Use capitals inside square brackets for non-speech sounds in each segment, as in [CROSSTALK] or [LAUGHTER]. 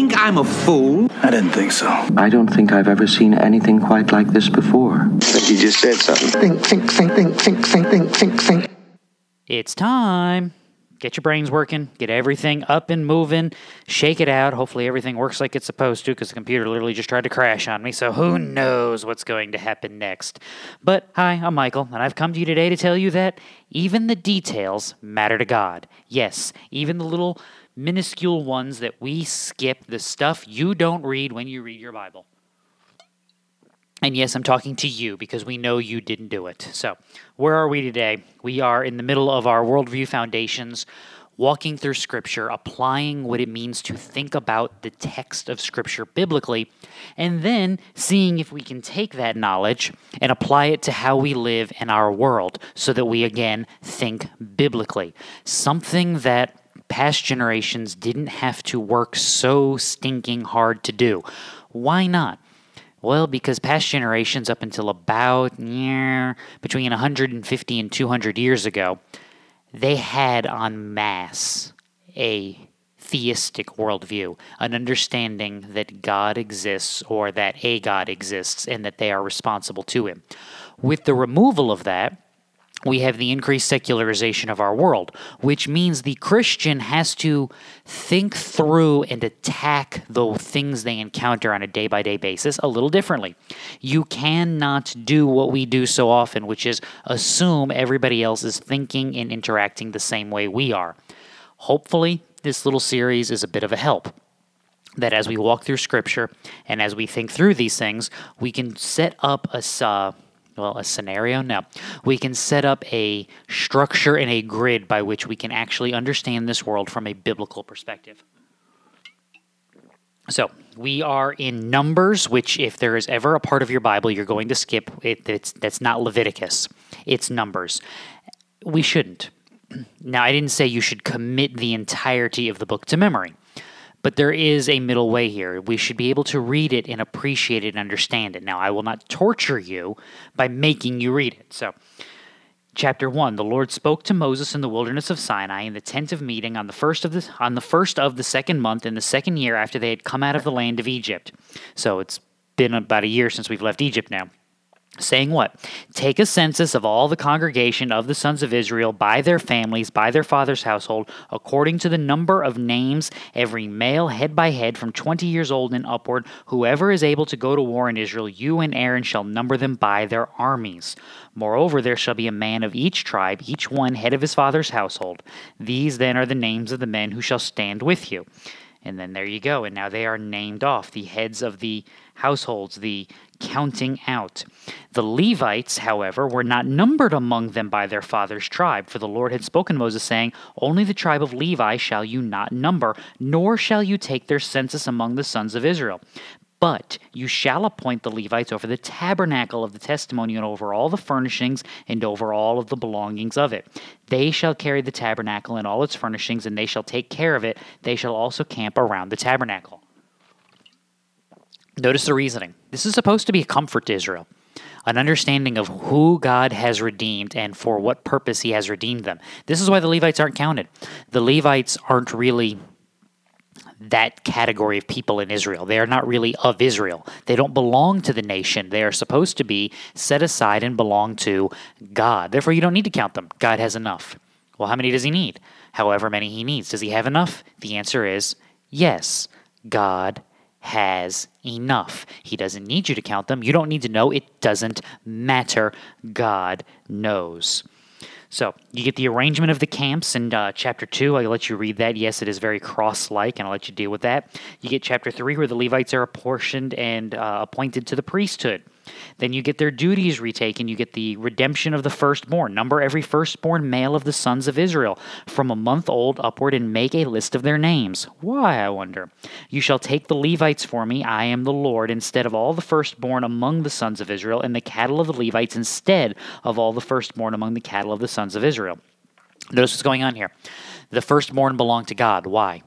think I'm a fool? I didn't think so. I don't think I've ever seen anything quite like this before. I think you just said something. Think, think, think, think, think, think, think, think, think. It's time. Get your brains working, get everything up and moving, shake it out. Hopefully, everything works like it's supposed to because the computer literally just tried to crash on me, so who knows what's going to happen next. But hi, I'm Michael, and I've come to you today to tell you that even the details matter to God. Yes, even the little minuscule ones that we skip, the stuff you don't read when you read your Bible. And yes, I'm talking to you because we know you didn't do it. So, where are we today? We are in the middle of our Worldview Foundations, walking through Scripture, applying what it means to think about the text of Scripture biblically, and then seeing if we can take that knowledge and apply it to how we live in our world so that we again think biblically. Something that past generations didn't have to work so stinking hard to do. Why not? Well, because past generations, up until about yeah, between 150 and 200 years ago, they had en masse a theistic worldview, an understanding that God exists or that a God exists and that they are responsible to Him. With the removal of that, we have the increased secularization of our world, which means the Christian has to think through and attack the things they encounter on a day by day basis a little differently. You cannot do what we do so often, which is assume everybody else is thinking and interacting the same way we are. Hopefully, this little series is a bit of a help that as we walk through scripture and as we think through these things, we can set up a. Uh, well, a scenario? No. We can set up a structure and a grid by which we can actually understand this world from a biblical perspective. So, we are in Numbers, which, if there is ever a part of your Bible you're going to skip, it, it's, that's not Leviticus, it's Numbers. We shouldn't. [CLEARS THROAT] Now, I didn't say you should commit the entirety of the book to memory. But there is a middle way here. We should be able to read it and appreciate it and understand it. Now, I will not torture you by making you read it. So, chapter 1 the lord spoke to moses in the wilderness of sinai in the tent of meeting on the first of the on the first of the second month in the second year after they had come out of the land of egypt so it's been about a year since we've left egypt now saying what? Take a census of all the congregation of the sons of Israel by their families, by their father's household, according to the number of names, every male head by head from 20 years old and upward. Whoever is able to go to war in Israel, you and Aaron shall number them by their armies. Moreover, there shall be a man of each tribe, each one head of his father's household. These then are the names of the men who shall stand with you. And then there you go. And now they are named off the heads of the households, the counting out. The Levites, however, were not numbered among them by their father's tribe, for the Lord had spoken to Moses, saying, Only the tribe of Levi shall you not number, nor shall you take their census among the sons of Israel. But you shall appoint the Levites over the tabernacle of the testimony and over all the furnishings and over all of the belongings of it. They shall carry the tabernacle and all its furnishings, and they shall take care of it. They shall also camp around the tabernacle. Notice the reasoning. This is supposed to be a comfort to Israel, an understanding of who God has redeemed and for what purpose He has redeemed them. This is why the Levites aren't counted. The Levites aren't really that category of people in Israel. They are not really of Israel. They don't belong to the nation. They are supposed to be set aside and belong to God. Therefore, you don't need to count them. God has enough. Well, how many does He need? However many He needs. Does He have enough? The answer is yes. God has enough. He doesn't need you to count them. You don't need to know. It doesn't matter. God knows. So you get the arrangement of the camps in uh, chapter 2. I'll let you read that. Yes, it is very cross like, and I'll let you deal with that. You get chapter 3, where the Levites are apportioned and uh, appointed to the priesthood. Then you get their duties retaken. You get the redemption of the firstborn. Number every firstborn male of the sons of Israel from a month old upward and make a list of their names. Why, I wonder? You shall take the Levites for me, I am the Lord, instead of all the firstborn among the sons of Israel, and the cattle of the Levites instead of all the firstborn among the cattle of the sons of Israel. Notice what's going on here. The firstborn belong to God. Why?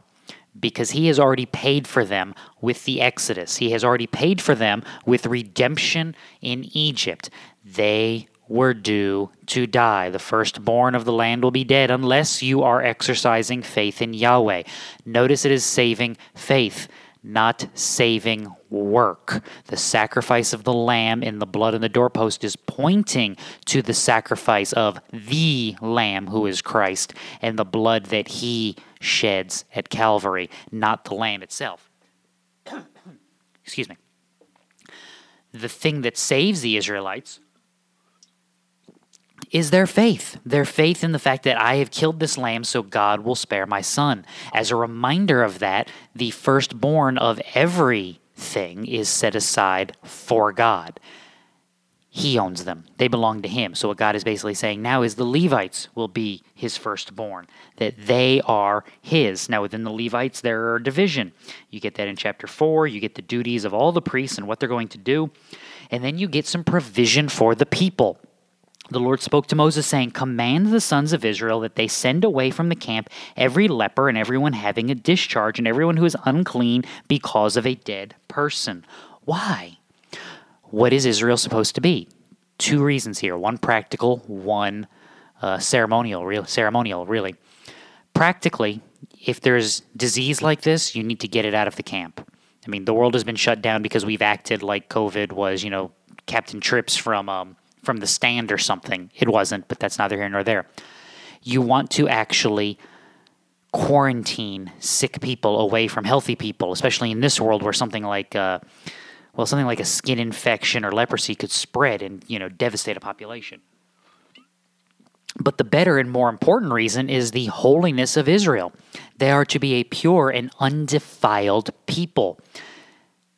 Because he has already paid for them with the Exodus. He has already paid for them with redemption in Egypt. They were due to die. The firstborn of the land will be dead unless you are exercising faith in Yahweh. Notice it is saving faith, not saving work. The sacrifice of the lamb in the blood on the doorpost is pointing to the sacrifice of the lamb who is Christ and the blood that he sheds at Calvary, not the lamb itself. [COUGHS] Excuse me. The thing that saves the Israelites is their faith. Their faith in the fact that I have killed this lamb so God will spare my son. As a reminder of that, the firstborn of everything is set aside for God. He owns them. They belong to him. So what God is basically saying now is the Levites will be his firstborn, that they are his. Now within the Levites there are division. You get that in chapter 4, you get the duties of all the priests and what they're going to do, and then you get some provision for the people the Lord spoke to Moses, saying, Command the sons of Israel that they send away from the camp every leper and everyone having a discharge and everyone who is unclean because of a dead person. Why? What is Israel supposed to be? Two reasons here one practical, one uh, ceremonial, real, ceremonial, really. Practically, if there's disease like this, you need to get it out of the camp. I mean, the world has been shut down because we've acted like COVID was, you know, Captain Trips from um, from the stand or something. It wasn't, but that's neither here nor there. You want to actually quarantine sick people away from healthy people, especially in this world where something like, uh, well, something like a skin infection or leprosy could spread and you know devastate a population. But the better and more important reason is the holiness of Israel. They are to be a pure and undefiled people.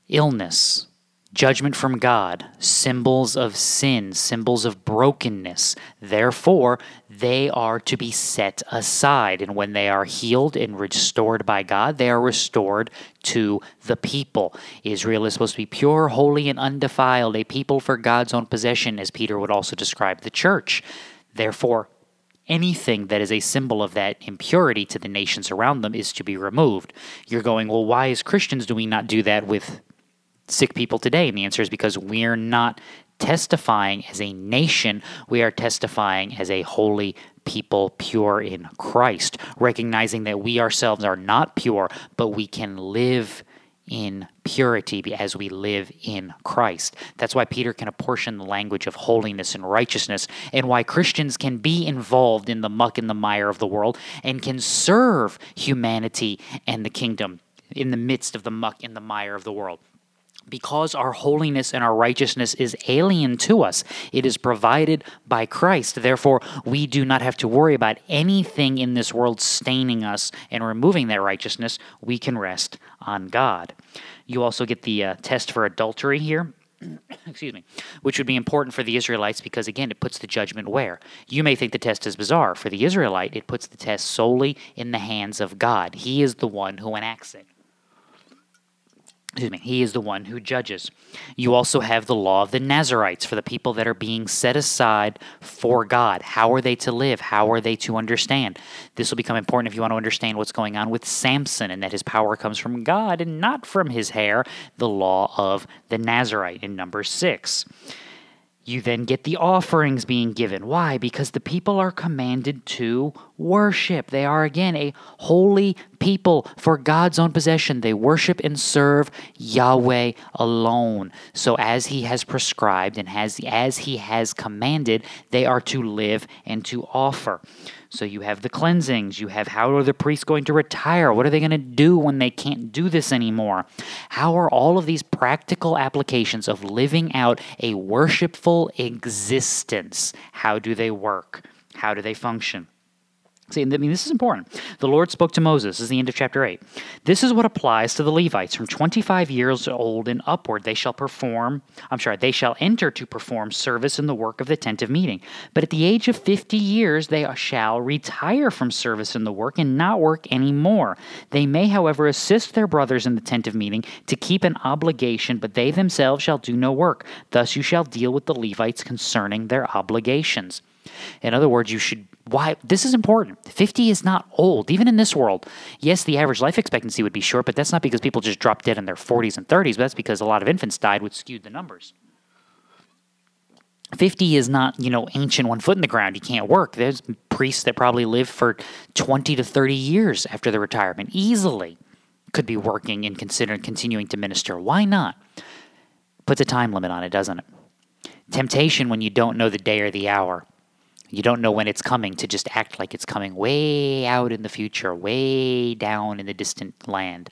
Illness, judgment from God, symbols of sin, symbols of brokenness. Therefore, they are to be set aside. And when they are healed and restored by God, they are restored to the people. Israel is supposed to be pure, holy, and undefiled, a people for God's own possession, as Peter would also describe the church. Therefore, anything that is a symbol of that impurity to the nations around them is to be removed. You're going, well, why, as Christians, do we not do that with sick people today? And the answer is because we're not testifying as a nation, we are testifying as a holy people pure in Christ, recognizing that we ourselves are not pure, but we can live in purity as we live in Christ. That's why Peter can apportion the language of holiness and righteousness, and why Christians can be involved in the muck and the mire of the world and can serve humanity and the kingdom in the midst of the muck and the mire of the world because our holiness and our righteousness is alien to us. It is provided by Christ. Therefore, we do not have to worry about anything in this world staining us and removing that righteousness. We can rest on God. You also get the uh, test for adultery here. [CLEARS THROAT] Excuse me, which would be important for the Israelites because, again, it puts the judgment where? You may think the test is bizarre. For the Israelite, it puts the test solely in the hands of God. He is the one who enacts it excuse me, he is the one who judges. You also have the law of the Nazarites for the people that are being set aside for God. How are they to live? How are they to understand? This will become important if you want to understand what's going on with Samson and that his power comes from God and not from his hair, the law of the Nazarite in number six. You then get the offerings being given. Why? Because the people are commanded to worship. They are, again, a holy people for God's own possession. They worship and serve Yahweh alone. So, as He has prescribed and has, as He has commanded, they are to live and to offer. So you have the cleansings, you have how are the priests going to retire? What are they going to do when they can't do this anymore? How are all of these practical applications of living out a worshipful existence? How do they work? How do they function? See, I mean, this is important. The Lord spoke to Moses. This is the end of chapter 8. This is what applies to the Levites. From 25 years old and upward, they shall perform, I'm sorry, they shall enter to perform service in the work of the tent of meeting. But at the age of 50 years, they shall retire from service in the work and not work any more. They may, however, assist their brothers in the tent of meeting to keep an obligation, but they themselves shall do no work. Thus you shall deal with the Levites concerning their obligations. In other words, you should why this is important. 50 is not old, even in this world. Yes, the average life expectancy would be short, but that's not because people just drop dead in their 40s and 30s, but that's because a lot of infants died, which skewed the numbers. 50 is not, you know, ancient one foot in the ground. You can't work. There's priests that probably live for 20 to 30 years after their retirement, easily could be working and considering continuing to minister. Why not? Puts a time limit on it, doesn't it? Temptation when you don't know the day or the hour. You don't know when it's coming to just act like it's coming way out in the future, way down in the distant land.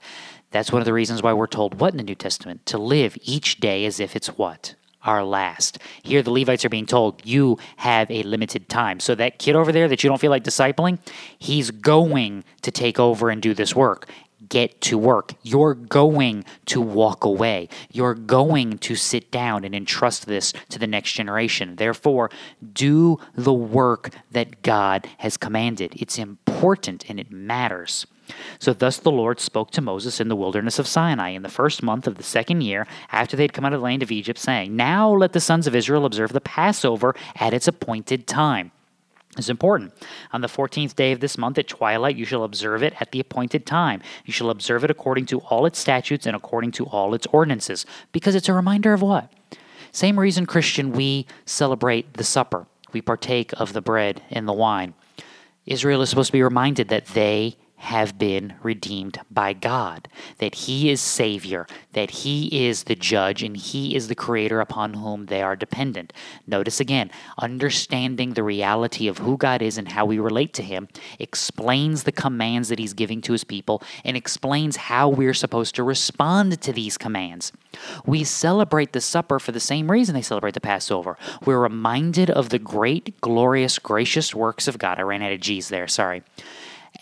That's one of the reasons why we're told what in the New Testament? To live each day as if it's what? Our last. Here, the Levites are being told, you have a limited time. So, that kid over there that you don't feel like discipling, he's going to take over and do this work get to work. You're going to walk away. You're going to sit down and entrust this to the next generation. Therefore, do the work that God has commanded. It's important and it matters. So, thus the Lord spoke to Moses in the wilderness of Sinai in the first month of the second year after they had come out of the land of Egypt, saying, Now let the sons of Israel observe the Passover at its appointed time is important. On the 14th day of this month at twilight, you shall observe it at the appointed time. You shall observe it according to all its statutes and according to all its ordinances, because it's a reminder of what? Same reason, Christian, we celebrate the supper. We partake of the bread and the wine. Israel is supposed to be reminded that they have been redeemed by God, that He is Savior, that He is the judge, and He is the Creator upon whom they are dependent. Notice again, understanding the reality of who God is and how we relate to Him explains the commands that He's giving to His people and explains how we're supposed to respond to these commands. We celebrate the supper for the same reason they celebrate the Passover. We're reminded of the great, glorious, gracious works of God. I ran out of G's there, sorry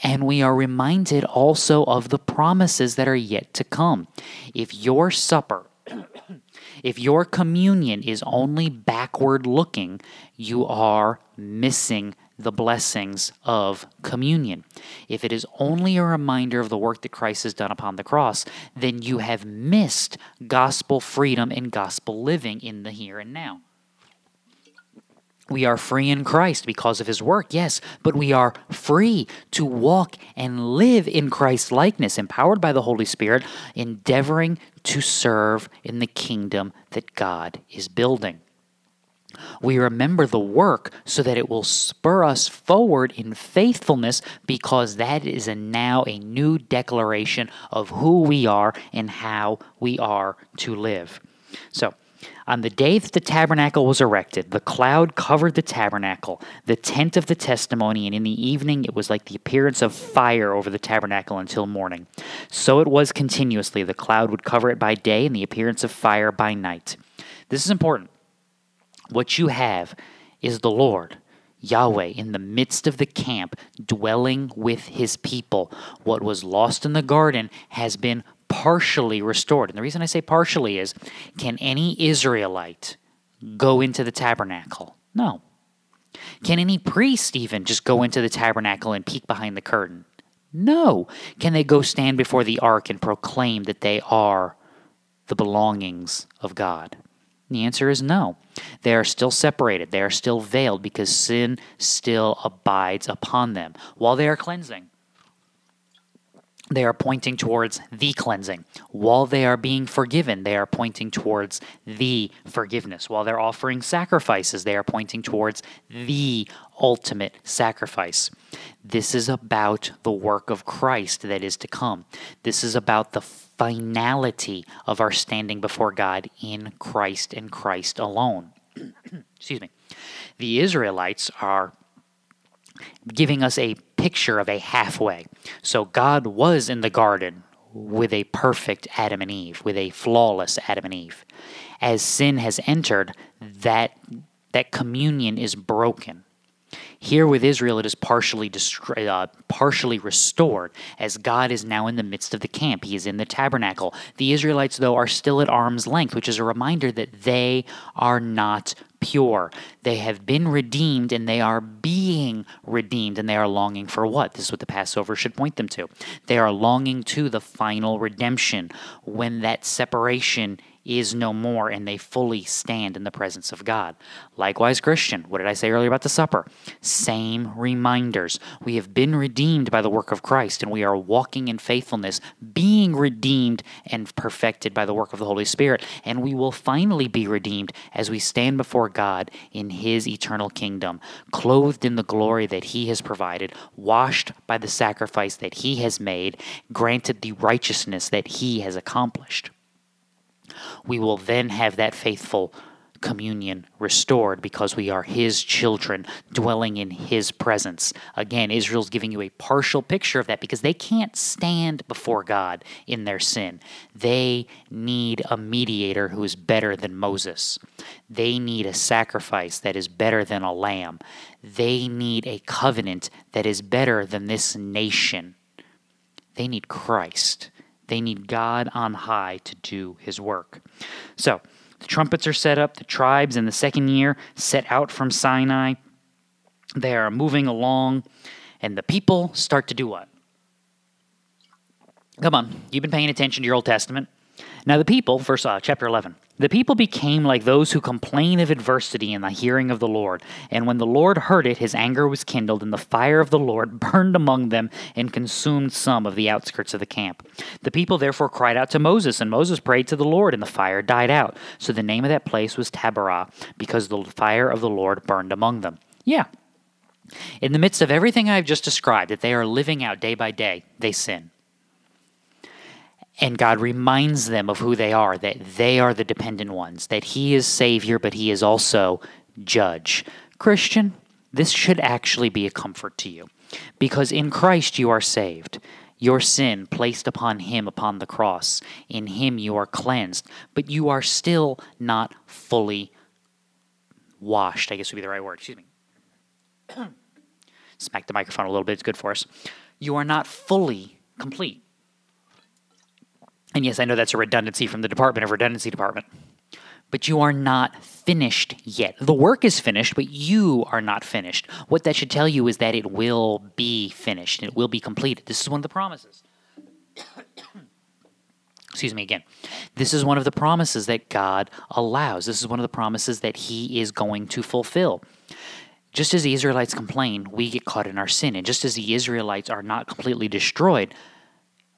and we are reminded also of the promises that are yet to come. If your supper, [CLEARS THROAT] if your communion is only backward looking, you are missing the blessings of communion. If it is only a reminder of the work that Christ has done upon the cross, then you have missed gospel freedom and gospel living in the here and now. We are free in Christ because of his work, yes, but we are free to walk and live in Christ's likeness, empowered by the Holy Spirit, endeavoring to serve in the kingdom that God is building. We remember the work so that it will spur us forward in faithfulness because that is a now a new declaration of who we are and how we are to live. So, on the day that the tabernacle was erected, the cloud covered the tabernacle, the tent of the testimony, and in the evening it was like the appearance of fire over the tabernacle until morning. So it was continuously. The cloud would cover it by day, and the appearance of fire by night. This is important. What you have is the Lord. Yahweh in the midst of the camp, dwelling with his people. What was lost in the garden has been partially restored. And the reason I say partially is can any Israelite go into the tabernacle? No. Can any priest even just go into the tabernacle and peek behind the curtain? No. Can they go stand before the ark and proclaim that they are the belongings of God? the answer is no. They are still separated. They are still veiled because sin still abides upon them while they are cleansing they are pointing towards the cleansing. While they are being forgiven, they are pointing towards the forgiveness. While they're offering sacrifices, they are pointing towards the ultimate sacrifice. This is about the work of Christ that is to come. This is about the finality of our standing before God in Christ and Christ alone. [CLEARS THROAT] Excuse me. The Israelites are giving us a picture of a halfway. So God was in the garden with a perfect Adam and Eve, with a flawless Adam and Eve. As sin has entered, that that communion is broken. Here with Israel, it is partially destroyed, uh, partially restored, as God is now in the midst of the camp. He is in the tabernacle. The Israelites, though, are still at arm's length, which is a reminder that they are not pure. They have been redeemed and they are being redeemed and they are longing for what? This is what the Passover should point them to. They are longing to the final redemption when that separation is no more and they fully stand in the presence of God. Likewise, Christian, what did I say earlier about the supper? Same reminders. We have been redeemed by the work of Christ and we are walking in faithfulness, being redeemed and perfected by the work of the Holy Spirit. And we will finally be redeemed as we stand before God in His eternal kingdom, clothed in the glory that He has provided, washed by the sacrifice that He has made, granted the righteousness that He has accomplished we will then have that faithful communion restored because we are his children dwelling in his presence. Again, Israel's giving you a partial picture of that because they can't stand before God in their sin. They need a mediator who is better than Moses. They need a sacrifice that is better than a lamb. They need a covenant that is better than this nation. They need Christ. They need God on high to do his work. So, the trumpets are set up, the tribes in the second year set out from Sinai. They are moving along, and the people start to do what? Come on, you've been paying attention to your Old Testament. Now, the people, verse uh, chapter 11, the people became like those who complain of adversity in the hearing of the Lord. And when the Lord heard it, his anger was kindled, and the fire of the Lord [LAUGHS] burned among them and consumed some of the outskirts of the camp. The people therefore cried out to Moses, and Moses prayed to the Lord, and the fire died out. So the name of that place was Taberah, because the fire of the Lord burned among them. Yeah. In the midst of everything I've just described, that they are living out day by day, they sin. And God reminds them of who they are, that they are the dependent ones, that He is Savior, but He is also Judge. Christian, this should actually be a comfort to you, because in Christ you are saved. Your sin placed upon Him upon the cross. In Him you are cleansed, but you are still not fully washed, I guess would be the right word. Excuse me. [COUGHS] Smack the microphone a little bit, it's good for us. You are not fully complete. And yes, I know that's a redundancy from the Department of Redundancy Department. But you are not finished yet. The work is finished, but you are not finished. What that should tell you is that it will be finished. It will be completed. This is one of the promises. [COUGHS] Excuse me again. This is one of the promises that God allows. This is one of the promises that He is going to fulfill. Just as the Israelites complain, we get caught in our sin. And just as the Israelites are not completely destroyed,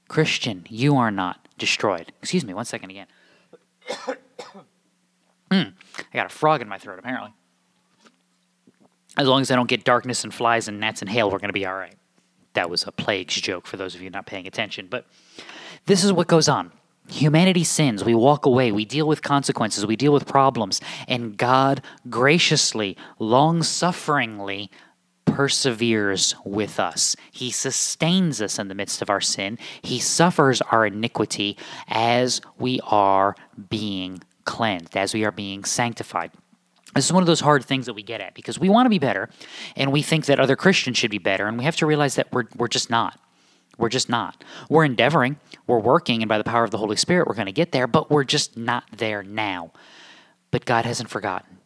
Christian, you are not destroyed. Excuse me, one second again. [COUGHS] mm, I got a frog in my throat, apparently. As long as I don't get darkness and flies and gnats and hail, we're going to be all right. That was a plagues joke for those of you not paying attention. But this is what goes on. Humanity sins. We walk away. We deal with consequences. We deal with problems. And God graciously, long sufferingly perseveres with us. He sustains us in the midst of our sin. He suffers our iniquity as we are being cleansed, as we are being sanctified. This is one of those hard things that we get at because we want to be better and we think that other Christians should be better, and we have to realize that we're, we're just not. We're just not. We're endeavoring, we're working, and by the power of the Holy Spirit, we're going to get there, but we're just not there now. But God hasn't forgotten.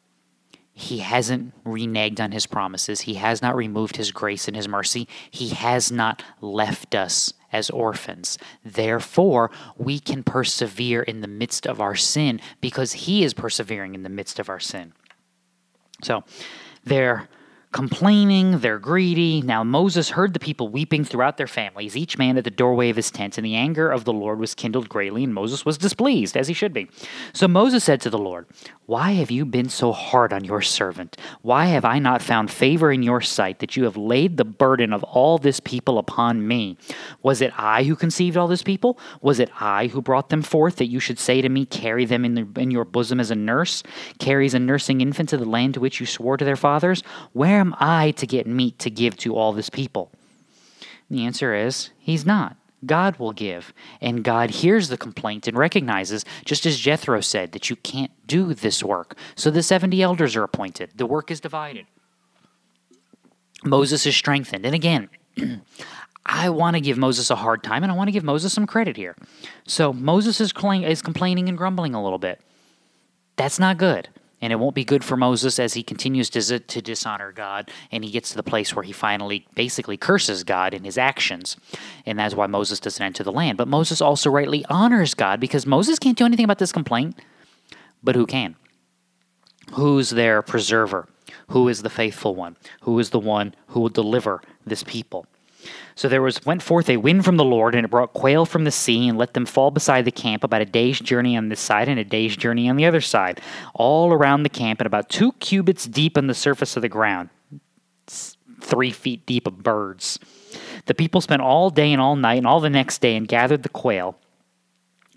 He hasn't reneged on his promises. He has not removed his grace and his mercy. He has not left us as orphans. Therefore, we can persevere in the midst of our sin because he is persevering in the midst of our sin. So, there complaining, they're greedy. Now Moses heard the people weeping throughout their families, each man at the doorway of his tent, and the anger of the Lord was kindled greatly, and Moses was displeased, as he should be. So Moses said to the Lord, Why have you been so hard on your servant? Why have I not found favor in your sight that you have laid the burden of all this people upon me? Was it I who conceived all this people? Was it I who brought them forth that you should say to me, Carry them in, the, in your bosom as a nurse carries a nursing infant to the land to which you swore to their fathers? Where am I to get meat to give to all this people? the answer is, He's not. God will give. And God hears the complaint and recognizes, just as Jethro said, that you can't do this work. So the 70 elders are appointed. The work is divided. Moses is strengthened. And again, [CLEARS THROAT] I want to give Moses a hard time and I want to give Moses some credit here. So Moses is, is complaining and grumbling a little bit. That's not good. And it won't be good for Moses as he continues to, to dishonor God and he gets to the place where he finally basically curses God in his actions. And that's why Moses doesn't enter the land. But Moses also rightly honors God because Moses can't do anything about this complaint. But who can? Who's their preserver? Who is the faithful one? Who is the one who will deliver this people? So there was went forth a wind from the Lord, and it brought quail from the sea, and let them fall beside the camp about a day's journey on this side and a day's journey on the other side, all around the camp, and about two cubits deep on the surface of the ground, it's three feet deep of birds. The people spent all day and all night and all the next day and gathered the quail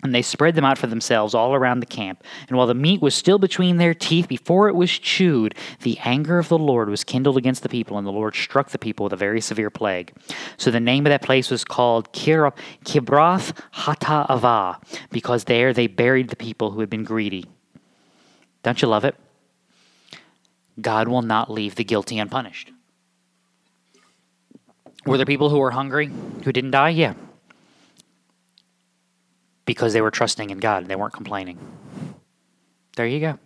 and they spread them out for themselves all around the camp. And while the meat was still between their teeth before it was chewed, the anger of the Lord was kindled against the people, and the Lord struck the people with a very severe plague. So the name of that place was called Kibroth Hattaavah, because there they buried the people who had been greedy. Don't you love it? God will not leave the guilty unpunished. Were there people who were hungry who didn't die? Yeah because they were trusting in God. And they weren't complaining. There you go.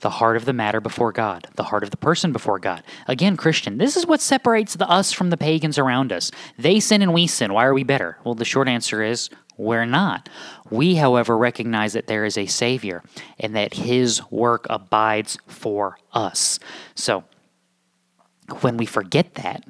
The heart of the matter before God, the heart of the person before God. Again, Christian, this is what separates the us from the pagans around us. They sin and we sin. Why are we better? Well, the short answer is we're not. We, however, recognize that there is a Savior and that His work abides for us. So, when we forget that,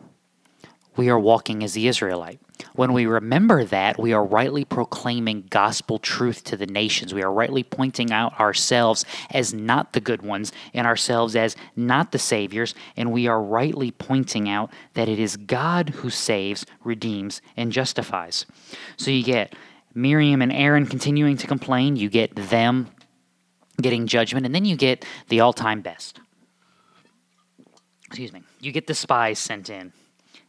we are walking as the Israelite. When we remember that, we are rightly proclaiming gospel truth to the nations. We are rightly pointing out ourselves as not the good ones and ourselves as not the saviors. And we are rightly pointing out that it is God who saves, redeems, and justifies. So you get Miriam and Aaron continuing to complain, you get them getting judgment, and then you get the all time best. Excuse me. You get the spies sent in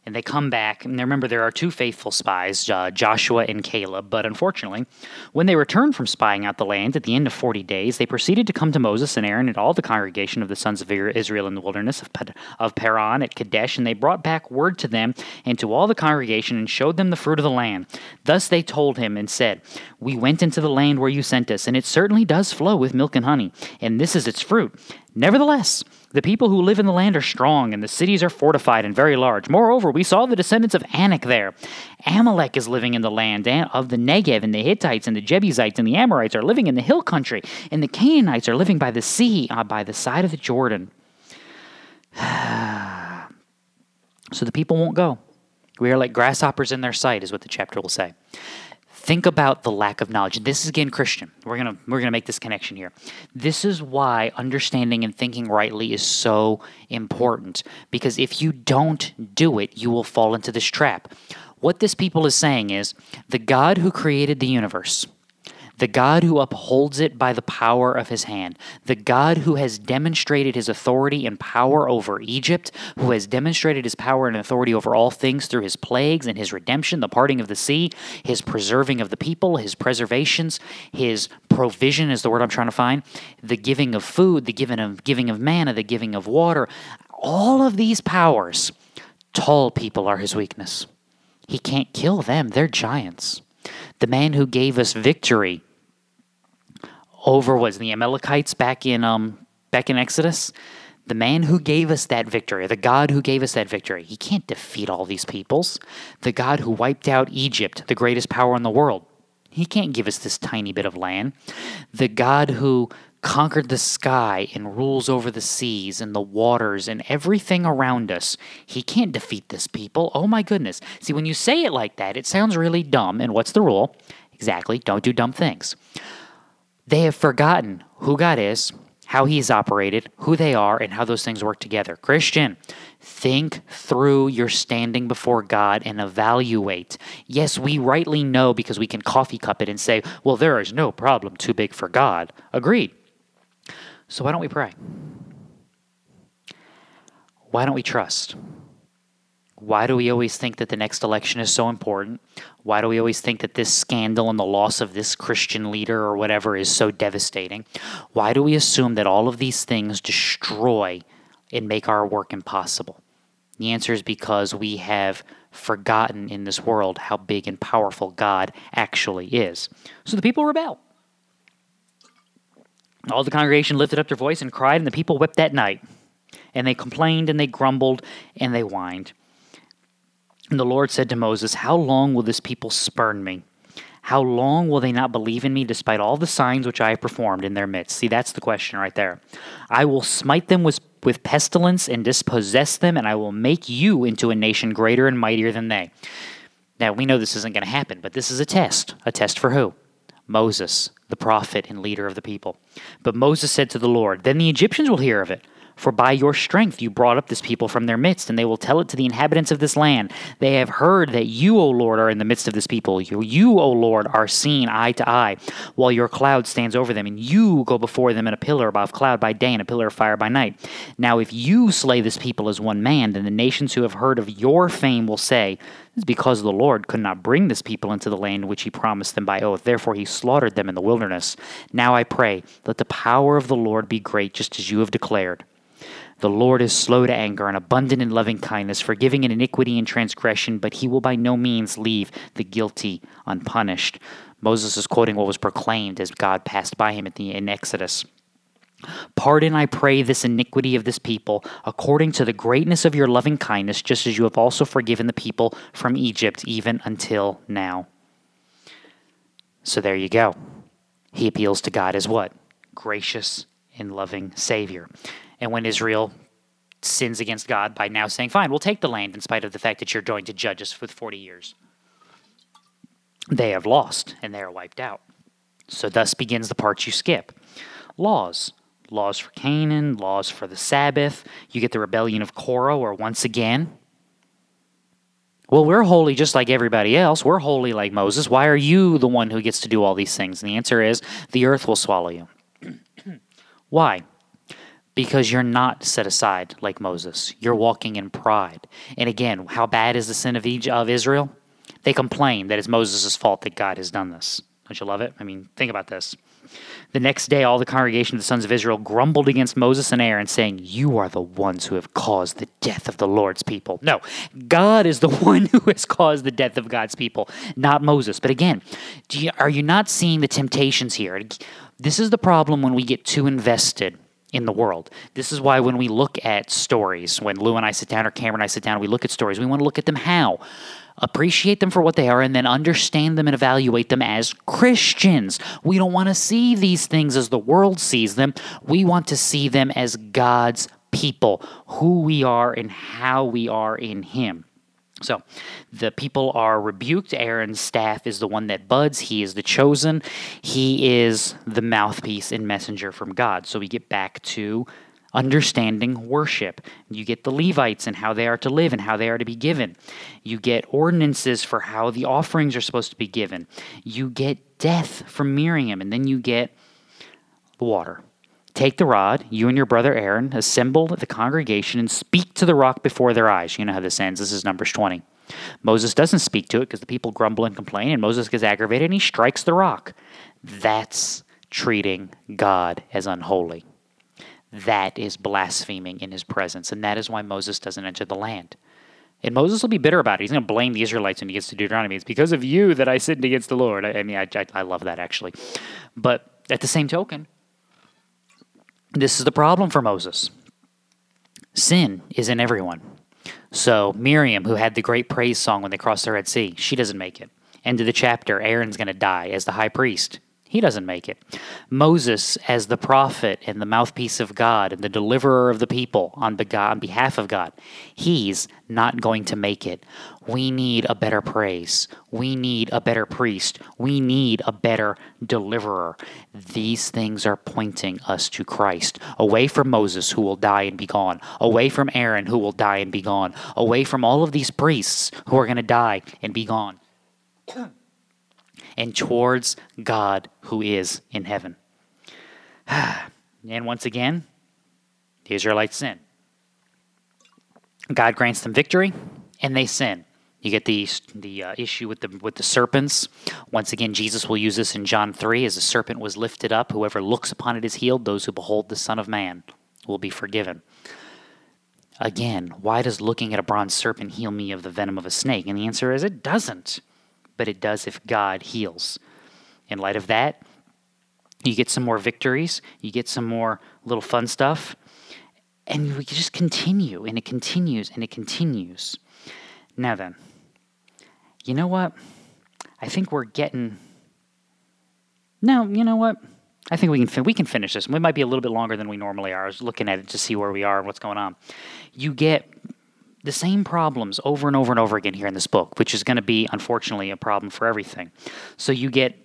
and they come back. And remember, there are two faithful spies, uh, Joshua and Caleb. But unfortunately, when they returned from spying out the land at the end of 40 days, they proceeded to come to Moses and Aaron and all the congregation of the sons of Israel in the wilderness of, of Paran at Kadesh. And they brought back word to them and to all the congregation and showed them the fruit of the land. Thus they told him and said, We went into the land where you sent us, and it certainly does flow with milk and honey, and this is its fruit. Nevertheless, the people who live in the land are strong, and the cities are fortified and very large. Moreover, we saw the descendants of Anak there. Amalek is living in the land of the Negev, and the Hittites and the Jebusites and the Amorites are living in the hill country, and the Canaanites are living by the sea, uh, by the side of the Jordan. [SIGHS] so the people won't go. We are like grasshoppers in their sight, is what the chapter will say think about the lack of knowledge. This is again Christian. We're gonna we're gonna make this connection here. This is why understanding and thinking rightly is so important because if you don't do it, you will fall into this trap. What this people is saying is the God who created the universe the God who upholds it by the power of his hand, the God who has demonstrated his authority and power over Egypt, who has demonstrated his power and authority over all things through his plagues and his redemption, the parting of the sea, his preserving of the people, his preservations, his provision is the word I'm trying to find, the giving of food, the giving of giving of manna, the giving of water. All of these powers, tall people are his weakness. He can't kill them, they're giants. The man who gave us victory over was the Amalekites back in um back in Exodus. The man who gave us that victory, the God who gave us that victory, he can't defeat all these peoples. The God who wiped out Egypt, the greatest power in the world, he can't give us this tiny bit of land. The God who conquered the sky and rules over the seas and the waters and everything around us. He can't defeat this people. Oh my goodness. See, when you say it like that, it sounds really dumb. And what's the rule? Exactly, don't do dumb things. They have forgotten who God is, how He's operated, who they are, and how those things work together. Christian, think through your standing before God and evaluate. Yes, we rightly know because we can coffee cup it and say, well, there is no problem too big for God. Agreed. So why don't we pray? Why don't we trust? Why do we always think that the next election is so important? Why do we always think that this scandal and the loss of this Christian leader or whatever is so devastating? Why do we assume that all of these things destroy and make our work impossible? The answer is because we have forgotten in this world how big and powerful God actually is. So the people rebel. All the congregation lifted up their voice and cried, and the people wept that night. And they complained, and they grumbled, and they whined. And the Lord said to Moses, How long will this people spurn me? How long will they not believe in me despite all the signs which I have performed in their midst? See, that's the question right there. I will smite them with, with pestilence and dispossess them, and I will make you into a nation greater and mightier than they. Now, we know this isn't going to happen, but this is a test. A test for who? Moses, the prophet and leader of the people. But Moses said to the Lord, Then the Egyptians will hear of it. For by your strength you brought up this people from their midst, and they will tell it to the inhabitants of this land. They have heard that you, O Lord, are in the midst of this people. You, you, O Lord, are seen eye to eye, while your cloud stands over them, and you go before them in a pillar above cloud by day and a pillar of fire by night. Now, if you slay this people as one man, then the nations who have heard of your fame will say, This is because the Lord could not bring this people into the land which he promised them by oath. Therefore, he slaughtered them in the wilderness. Now I pray, let the power of the Lord be great, just as you have declared. The Lord is slow to anger and abundant in loving kindness, forgiving an iniquity and transgression, but he will by no means leave the guilty unpunished. Moses is quoting what was proclaimed as God passed by him the, in Exodus. Pardon, I pray, this iniquity of this people, according to the greatness of your loving kindness, just as you have also forgiven the people from Egypt, even until now. So there you go. He appeals to God as what? Gracious and loving Savior. And when Israel sins against God by now saying, Fine, we'll take the land in spite of the fact that you're going to judge us for 40 years, they have lost and they are wiped out. So thus begins the part you skip laws. Laws for Canaan, laws for the Sabbath. You get the rebellion of Korah, where once again, well, we're holy just like everybody else. We're holy like Moses. Why are you the one who gets to do all these things? And the answer is the earth will swallow you. [CLEARS THROAT] Why? Because you're not set aside like Moses. You're walking in pride. And again, how bad is the sin of, Egypt, of Israel? They complain that it's Moses' fault that God has done this. Don't you love it? I mean, think about this. The next day, all the congregation of the sons of Israel grumbled against Moses and Aaron, saying, You are the ones who have caused the death of the Lord's people. No, God is the [LAUGHS] one who has caused the death of God's people, not Moses. But again, you, are you not seeing the temptations here? This is the problem when we get too invested in the world. This is why when we look at stories, when Lou and I sit down or Cameron and I sit down, we look at stories, we want to look at them how? Appreciate them for what they are and then understand them and evaluate them as Christians. We don't want to see these things as the world sees them. We want to see them as God's people, who we are and how we are in Him. So the people are rebuked. Aaron's staff is the one that buds. He is the chosen. He is the mouthpiece and messenger from God. So we get back to understanding worship. You get the Levites and how they are to live and how they are to be given. You get ordinances for how the offerings are supposed to be given. You get death from Miriam, and then you get water. Take the rod, you and your brother Aaron, assemble the congregation and speak to the rock before their eyes. You know how this ends. This is Numbers 20. Moses doesn't speak to it because the people grumble and complain, and Moses gets aggravated and he strikes the rock. That's treating God as unholy. That is blaspheming in his presence, and that is why Moses doesn't enter the land. And Moses will be bitter about it. He's going to blame the Israelites when he gets to Deuteronomy. It's because of you that I sinned against the Lord. I, I mean, I, I, I love that actually. But at the same token, this is the problem for Moses. Sin is in everyone. So Miriam, who had the great praise song when they crossed the Red Sea, she doesn't make it. End of the chapter, Aaron's going to die as the high priest. He doesn't make it. Moses, as the prophet and the mouthpiece of God and the deliverer of the people on, on behalf of God, he's not going to make it. We need a better praise. We need a better priest. We need a better deliverer. These things are pointing us to Christ. Away from Moses, who will die and be gone. Away from Aaron, who will die and be gone. Away from all of these priests who are going to die and be gone and towards God who is in heaven. [SIGHS] and once again, the Israelites sin. God grants them victory, and they sin. You get the the uh, issue with the with the serpents. Once again, Jesus will use this in John three, as the serpent was lifted up. Whoever looks upon it is healed. Those who behold the Son of Man will be forgiven. Again, why does looking at a bronze serpent heal me of the venom of a snake? And the answer is it doesn't but it does if God heals. In light of that, You get some more victories, you get some more little fun stuff, and we just continue, and it continues, and it continues. Now then, you know what? I think we're getting. No, you know what? I think we can fin- we can finish this. We might be a little bit longer than we normally are. I was looking at it to see where we are and what's going on. You get the same problems over and over and over again here in this book, which is going to be unfortunately a problem for everything. So you get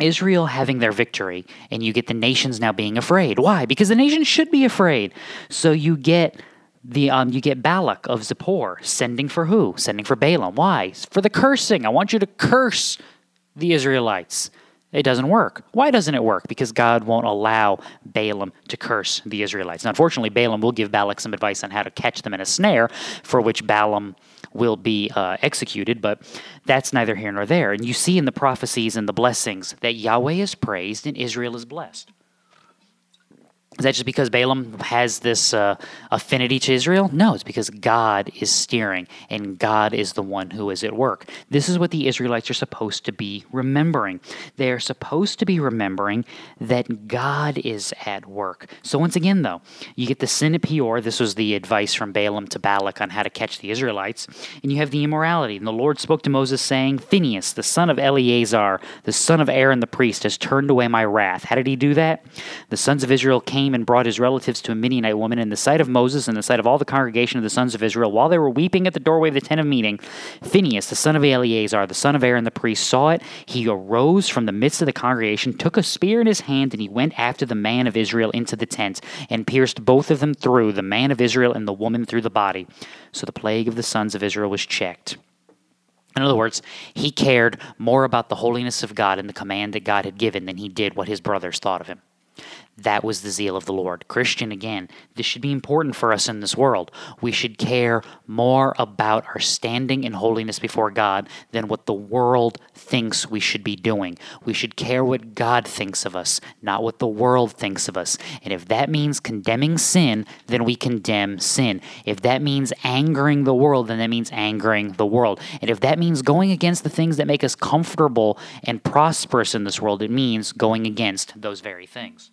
Israel having their victory, and you get the nations now being afraid. Why? Because the nations should be afraid. So you get the um, you get Balak of Zippor sending for who? Sending for Balaam. Why? For the cursing. I want you to curse the Israelites. It doesn't work. Why doesn't it work? Because God won't allow Balaam to curse the Israelites. Now, unfortunately, Balaam will give Balak some advice on how to catch them in a snare, for which Balaam will be uh, executed, but that's neither here nor there. And you see in the prophecies and the blessings that Yahweh is praised and Israel is blessed. Is that just because Balaam has this uh, affinity to Israel? No, it's because God is steering and God is the one who is at work. This is what the Israelites are supposed to be remembering. They are supposed to be remembering that God is at work. So, once again, though, you get the sin of Peor. This was the advice from Balaam to Balak on how to catch the Israelites. And you have the immorality. And the Lord spoke to Moses, saying, Phinehas, the son of Eleazar, the son of Aaron the priest, has turned away my wrath. How did he do that? The sons of Israel came came and brought his relatives to a Midianite woman in the sight of Moses and the sight of all the congregation of the sons of Israel while they were weeping at the doorway of the tent of meeting. Phinehas, the son of Eleazar, the son of Aaron the priest, saw it. He arose from the midst of the congregation, took a spear in his hand, and he went after the man of Israel into the tent and pierced both of them through, the man of Israel and the woman through the body. So the plague of the sons of Israel was checked. In other words, he cared more about the holiness of God and the command that God had given than he did what his brothers thought of him. That was the zeal of the Lord. Christian, again, this should be important for us in this world. We should care more about our standing in holiness before God than what the world thinks we should be doing. We should care what God thinks of us, not what the world thinks of us. And if that means condemning sin, then we condemn sin. If that means angering the world, then that means angering the world. And if that means going against the things that make us comfortable and prosperous in this world, it means going against those very things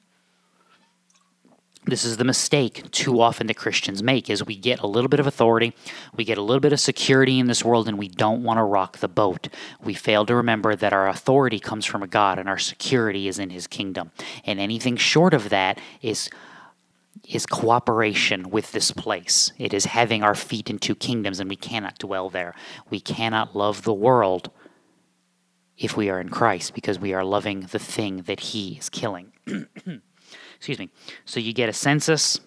this is the mistake too often that Christians make is we get a little bit of authority, we get a little bit of security in this world and we don't want to rock the boat. We fail to remember that our authority comes from a God and our security is in his kingdom. And anything short of that is is cooperation with this place. It is having our feet in two kingdoms and we cannot dwell there. We cannot love the world if we are in Christ because we are loving the thing that he is killing. [CLEARS THROAT] Excuse me. So you get a census,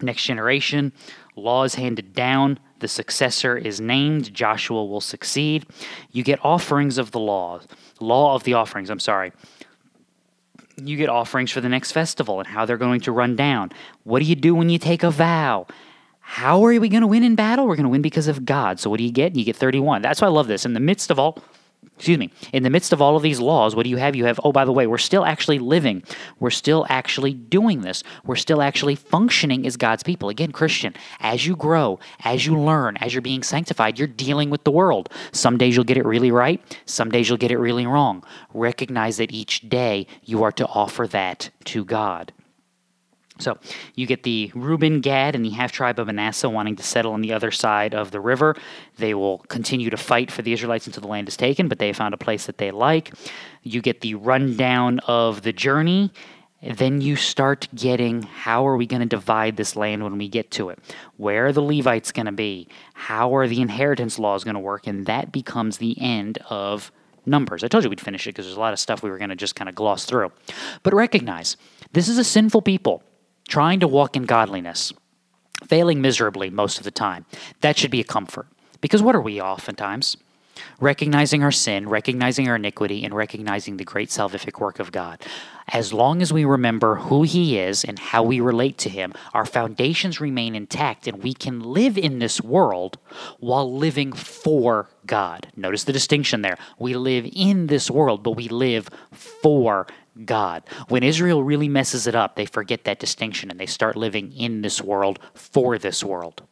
next generation, laws handed down, the successor is named, Joshua will succeed. You get offerings of the law, law of the offerings, I'm sorry. You get offerings for the next festival and how they're going to run down. What do you do when you take a vow? How are we going to win in battle? We're going to win because of God. So what do you get? You get 31. That's why I love this. In the midst of all excuse me, in the midst of all of these laws, what do you have? You have, oh, by the way, we're still actually living. We're still actually doing this. We're still actually functioning as God's people. Again, Christian, as you grow, as you learn, as you're being sanctified, you're dealing with the world. Some days you'll get it really right, some days you'll get it really wrong. Recognize that each day you are to offer that to God. So you get the Reuben, Gad, and the half tribe of Manasseh wanting to settle on the other side of the river. They will continue to fight for the Israelites until the land is taken, but they found a place that they like. You get the rundown of the journey. Then you start getting how are we going to divide this land when we get to it? Where are the Levites going to be? How are the inheritance laws going to work? And that becomes the end of Numbers. I told you we'd finish it because there's a lot of stuff we were going to just kind of gloss through. But recognize this is a sinful people trying to walk in godliness, failing miserably most of the time. That should be a comfort. Because what are we oftentimes? Recognizing our sin, recognizing our iniquity, and recognizing the great salvific work of God. As long as we remember who He is and how we relate to Him, our foundations remain intact and we can live in this world while living for God. Notice the distinction there. We live in this world, but we live for God. When Israel really messes it up, they forget that distinction and they start living in this world for this world.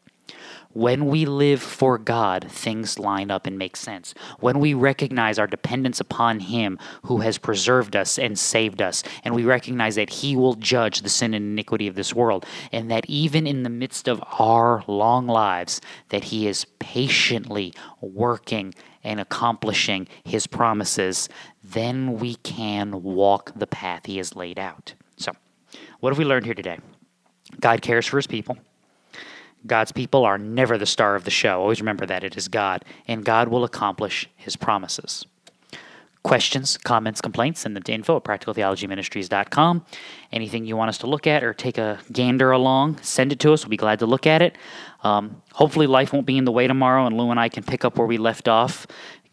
When we live for God, things line up and make sense. When we recognize our dependence upon Him who has preserved us and saved us, and we recognize that He will judge the sin and iniquity of this world, and that even in the midst of our long lives, that He is patiently working and accomplishing His promises, then we can walk the path He has laid out. So, what have we learned here today? God cares for His people. God's people are never the star of the show. Always remember that it is God, and God will accomplish his promises. Questions, comments, complaints, send them to info at practicaltheologyministries.com. Anything you want us to look at or take a gander along, send it to us. We'll be glad to look at it. Um, hopefully, life won't be in the way tomorrow, and Lou and I can pick up where we left off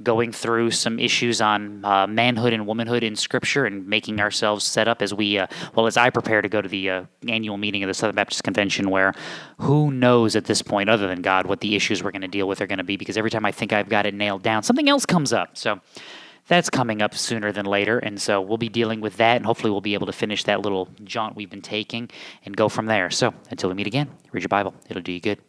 going through some issues on uh, manhood and womanhood in Scripture and making ourselves set up as we, uh, well, as I prepare to go to the uh, annual meeting of the Southern Baptist Convention, where who knows at this point, other than God, what the issues we're going to deal with are going to be, because every time I think I've got it nailed down, something else comes up. So that's coming up sooner than later. And so we'll be dealing with that, and hopefully we'll be able to finish that little jaunt we've been taking and go from there. So until we meet again, read your Bible, it'll do you good.